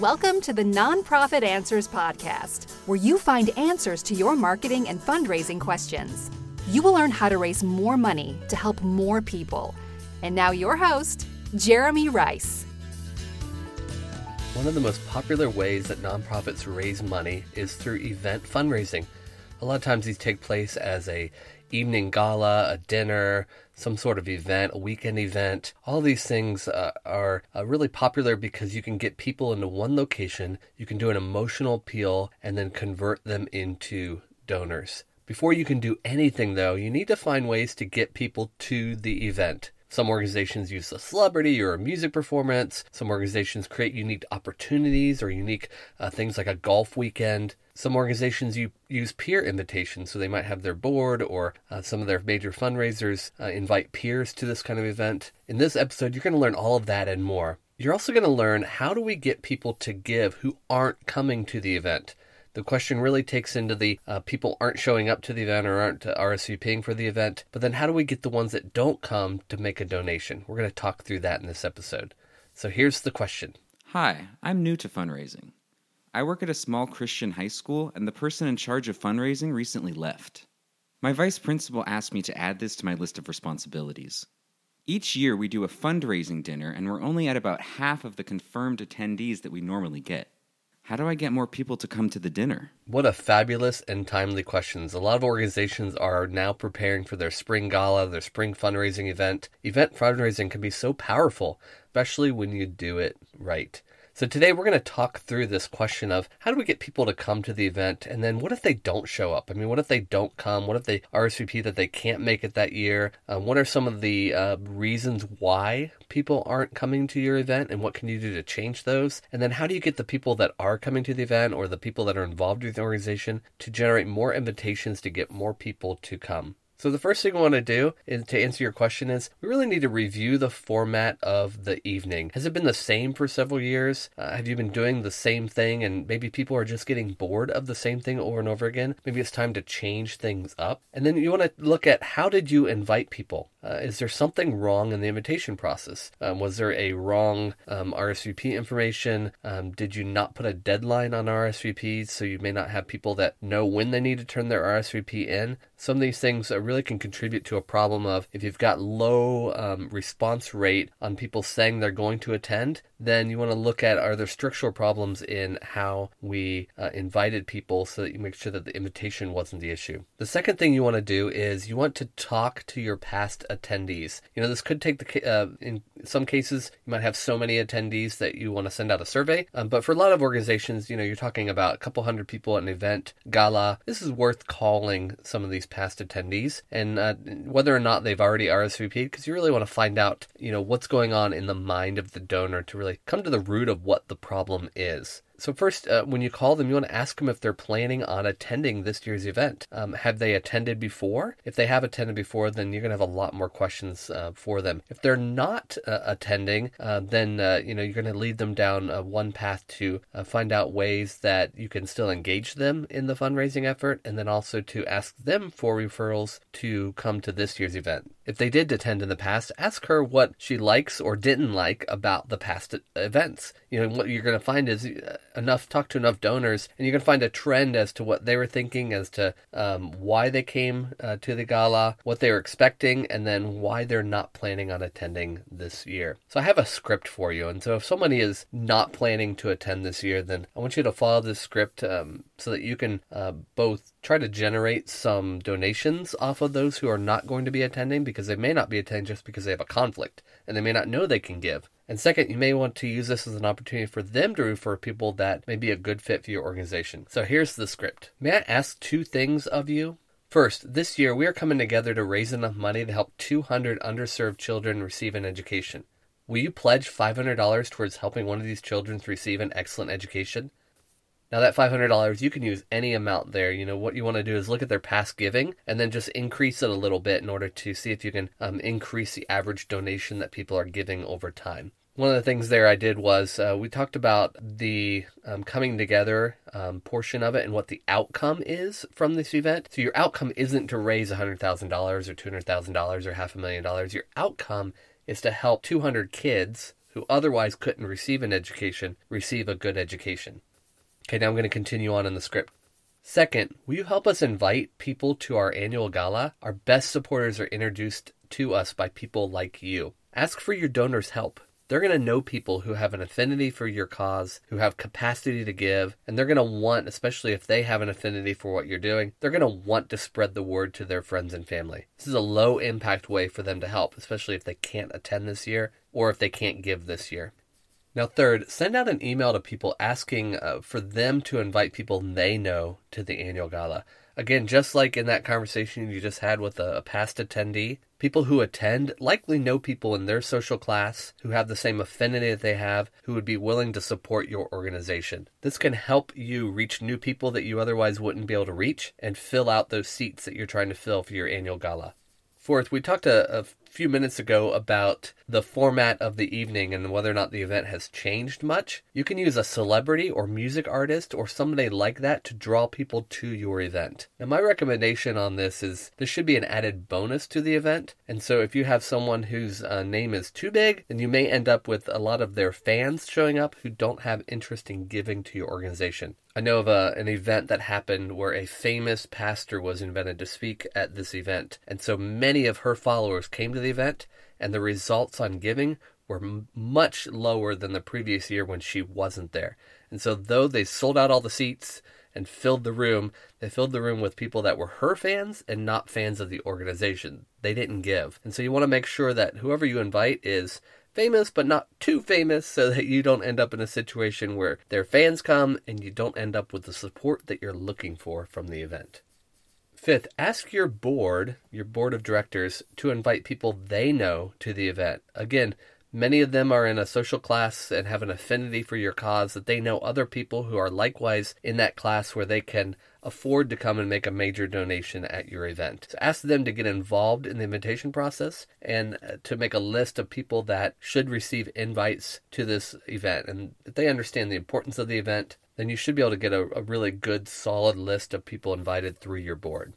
Welcome to the Nonprofit Answers Podcast, where you find answers to your marketing and fundraising questions. You will learn how to raise more money to help more people. And now, your host, Jeremy Rice. One of the most popular ways that nonprofits raise money is through event fundraising. A lot of times these take place as a evening gala, a dinner, some sort of event, a weekend event. All these things uh, are uh, really popular because you can get people into one location, you can do an emotional appeal, and then convert them into donors. Before you can do anything, though, you need to find ways to get people to the event. Some organizations use a celebrity or a music performance. Some organizations create unique opportunities or unique uh, things like a golf weekend. Some organizations you use peer invitations, so they might have their board or uh, some of their major fundraisers uh, invite peers to this kind of event. In this episode, you're going to learn all of that and more. You're also going to learn how do we get people to give who aren't coming to the event. The question really takes into the uh, people aren't showing up to the event or aren't uh, RSVPing for the event, but then how do we get the ones that don't come to make a donation? We're going to talk through that in this episode. So here's the question Hi, I'm new to fundraising. I work at a small Christian high school, and the person in charge of fundraising recently left. My vice principal asked me to add this to my list of responsibilities. Each year, we do a fundraising dinner, and we're only at about half of the confirmed attendees that we normally get. How do I get more people to come to the dinner? What a fabulous and timely questions. A lot of organizations are now preparing for their spring gala, their spring fundraising event. Event fundraising can be so powerful, especially when you do it right. So today we're going to talk through this question of how do we get people to come to the event and then what if they don't show up? I mean, what if they don't come? What if they RSVP that they can't make it that year? Um, what are some of the uh, reasons why people aren't coming to your event and what can you do to change those? And then how do you get the people that are coming to the event or the people that are involved with the organization to generate more invitations to get more people to come? So the first thing we want to do is to answer your question is we really need to review the format of the evening. Has it been the same for several years? Uh, have you been doing the same thing and maybe people are just getting bored of the same thing over and over again? Maybe it's time to change things up. And then you want to look at how did you invite people? Uh, is there something wrong in the invitation process? Um, was there a wrong um, RSVP information? Um, did you not put a deadline on RSVPs so you may not have people that know when they need to turn their RSVP in? Some of these things really really can contribute to a problem of if you've got low um, response rate on people saying they're going to attend, then you want to look at are there structural problems in how we uh, invited people so that you make sure that the invitation wasn't the issue. The second thing you want to do is you want to talk to your past attendees. You know, this could take the, uh, in some cases, you might have so many attendees that you want to send out a survey. Um, but for a lot of organizations, you know, you're talking about a couple hundred people at an event, gala. This is worth calling some of these past attendees and uh, whether or not they've already RSVP'd, because you really want to find out, you know, what's going on in the mind of the donor to really come to the root of what the problem is. So first, uh, when you call them, you want to ask them if they're planning on attending this year's event. Um, have they attended before? If they have attended before, then you're going to have a lot more questions uh, for them. If they're not uh, attending, uh, then uh, you know you're going to lead them down uh, one path to find out ways that you can still engage them in the fundraising effort, and then also to ask them for referrals to come to this year's event. If they did attend in the past, ask her what she likes or didn't like about the past events. You know, what you're going to find is enough, talk to enough donors, and you can find a trend as to what they were thinking, as to um, why they came uh, to the gala, what they were expecting, and then why they're not planning on attending this year. So I have a script for you, and so if somebody is not planning to attend this year, then I want you to follow this script um, so that you can uh, both try to generate some donations off of those who are not going to be attending because they may not be attending just because they have a conflict and they may not know they can give. And second, you may want to use this as an opportunity for them to refer people that may be a good fit for your organization. So here's the script. May I ask two things of you? First, this year we are coming together to raise enough money to help 200 underserved children receive an education. Will you pledge $500 towards helping one of these children receive an excellent education? Now that $500, you can use any amount there. You know, what you want to do is look at their past giving and then just increase it a little bit in order to see if you can um, increase the average donation that people are giving over time. One of the things there I did was uh, we talked about the um, coming together um, portion of it and what the outcome is from this event. So your outcome isn't to raise $100,000 or $200,000 or half a million dollars. Your outcome is to help 200 kids who otherwise couldn't receive an education receive a good education. Okay, now I'm going to continue on in the script. Second, will you help us invite people to our annual gala? Our best supporters are introduced to us by people like you. Ask for your donors' help. They're going to know people who have an affinity for your cause, who have capacity to give, and they're going to want, especially if they have an affinity for what you're doing, they're going to want to spread the word to their friends and family. This is a low impact way for them to help, especially if they can't attend this year or if they can't give this year. Now, third, send out an email to people asking uh, for them to invite people they know to the annual gala. Again, just like in that conversation you just had with a, a, past attendee, people who attend likely know people in their social class who have the same affinity that they have, who would be willing to support your organization. This can help you reach new people that you otherwise wouldn't be able to reach and fill out those seats that you're trying to fill for your annual gala. Fourth, we talked a, a few minutes ago about the format of the evening and whether or not the event has changed much. You can use a celebrity or music artist or somebody like that to draw people to your event. And my recommendation on this is this should be an added bonus to the event. And so, if you have someone whose uh, name is too big, then you may end up with a lot of their fans showing up who don't have interest in giving to your organization. I know of a, an event that happened where a famous pastor was invited to speak at this event. And so many of her followers came to the event, and the results on giving were m- much lower than the previous year when she wasn't there. And so, though they sold out all the seats and filled the room, they filled the room with people that were her fans and not fans of the organization. They didn't give. And so, you want to make sure that whoever you invite is famous but not too famous so that you don't end up in a situation where their fans come and you don't end up with the support that you're looking for from the event. Fifth, ask your board, your board of directors, to invite people they know to the event. Again, many of them are in a social class and have an affinity for your cause that they know other people who are likewise in that class where they can afford to come and make a major donation at your event. So ask them to get involved in the invitation process and uh, to make a list of people that should receive invites to this event. And they understand the importance of the event, then you should be able to get a, a really good, solid list of people invited through your board.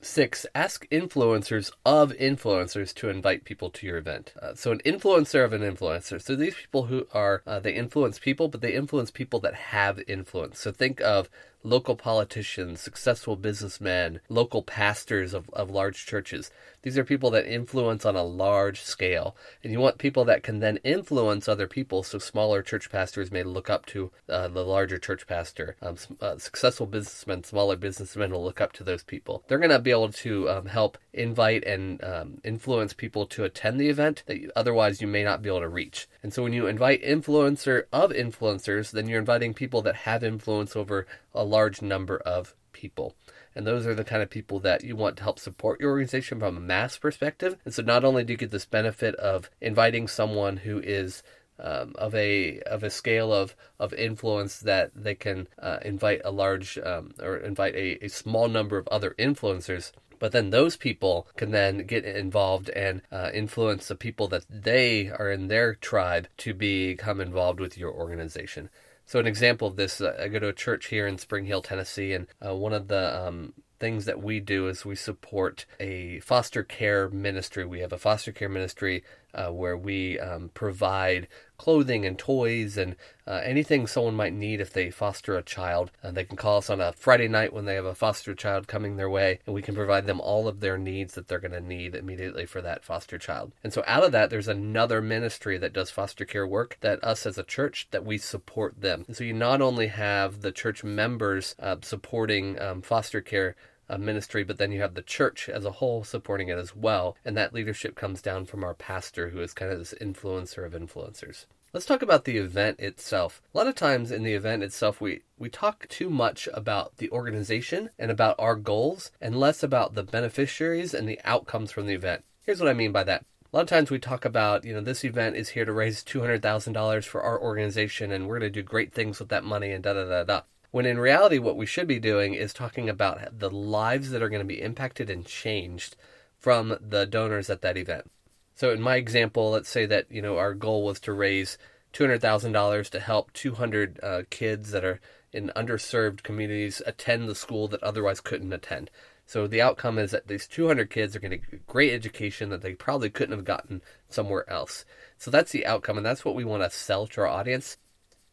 Six, ask influencers of influencers to invite people to your event. Uh, so, an influencer of an influencer. So, these people who are, uh, they influence people, but they influence people that have influence. So, think of local politicians, successful businessmen, local pastors of, of large churches. These are people that influence on a large scale. And you want people that can then influence other people so smaller church pastors may look up to uh, the larger church pastor. Um, uh, successful businessmen, smaller businessmen will look up to those people. They're going to be able to um, help invite and um, influence people to attend the event that otherwise you may not be able to reach. And so when you invite influencer of influencers, then you're inviting people that have influence over a large number of people. And those are the kind of people that you want to help support your organization from a mass perspective. And so not only do you get this benefit of inviting someone who is um, of a of a scale of of influence that they can uh, invite a large um, or invite a, a small number of other influencers but then those people can then get involved and uh, influence the people that they are in their tribe to become involved with your organization. So, an example of this, uh, I go to a church here in Spring Hill, Tennessee, and uh, one of the um, things that we do is we support a foster care ministry. We have a foster care ministry uh, where we um, provide clothing and toys and uh, anything someone might need if they foster a child. Uh, they can call us on a Friday night when they have a foster child coming their way, and we can provide them all of their needs that they're going to need immediately for that foster child. And so out of that, there's another ministry that does foster care work that us as a church that we support them. And so you not only have the church members uh, supporting um, foster care uh, ministry, but then you have the church as a whole supporting it as well. And that leadership comes down from our pastor, who is kind of this influencer of influencers. Let's talk about the event itself. A lot of times in the event itself, we, we talk too much about the organization and about our goals and less about the beneficiaries and the outcomes from the event. Here's what I mean by that. A lot of times we talk about, you know, this event is here to raise $200,000 for our organization and we're going to do great things with that money and da da da da. When in reality, what we should be doing is talking about the lives that are going to be impacted and changed from the donors at that event. So, in my example, let's say that you know our goal was to raise two hundred thousand dollars to help two hundred uh, kids that are in underserved communities attend the school that otherwise couldn't attend. So the outcome is that these 200 kids are going to get great education that they probably couldn't have gotten somewhere else. So that's the outcome, and that's what we want to sell to our audience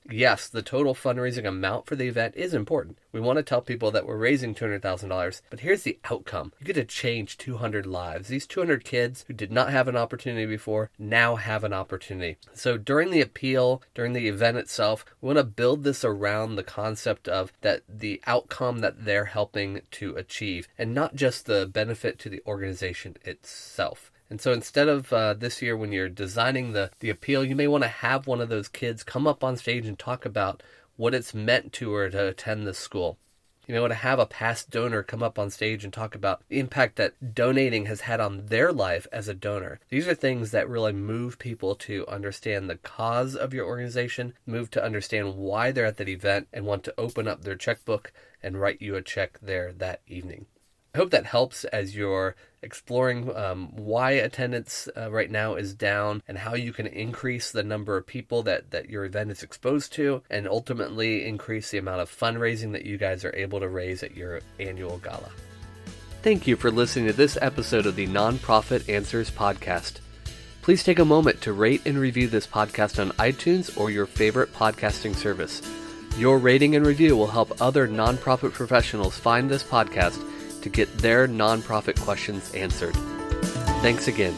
yes, the total fundraising amount for the event is important. We want to tell people that we're raising $200,000, but here's the outcome. You get to change 200 lives. These 200 kids who did not have an opportunity before now have an opportunity. So during the appeal, during the event itself, we want to build this around the concept of that the outcome that they're helping to achieve and not just the benefit to the organization itself. And so instead of uh, this year, when you're designing the, the appeal, you may want to have one of those kids come up on stage and talk about what it's meant to her to attend this school. You may want to have a past donor come up on stage and talk about the impact that donating has had on their life as a donor. These are things that really move people to understand the cause of your organization, move to understand why they're at that event, and want to open up their checkbook and write you a check there that evening. I hope that helps as you're exploring um, why attendance uh, right now is down and how you can increase the number of people that, that your event is exposed to and ultimately increase the amount of fundraising that you guys are able to raise at your annual gala. Thank you for listening to this episode of the Nonprofit Answers Podcast. Please take a moment to rate and review this podcast on iTunes or your favorite podcasting service. Your rating and review will help other nonprofit professionals find this podcast to get their nonprofit questions answered. Thanks again.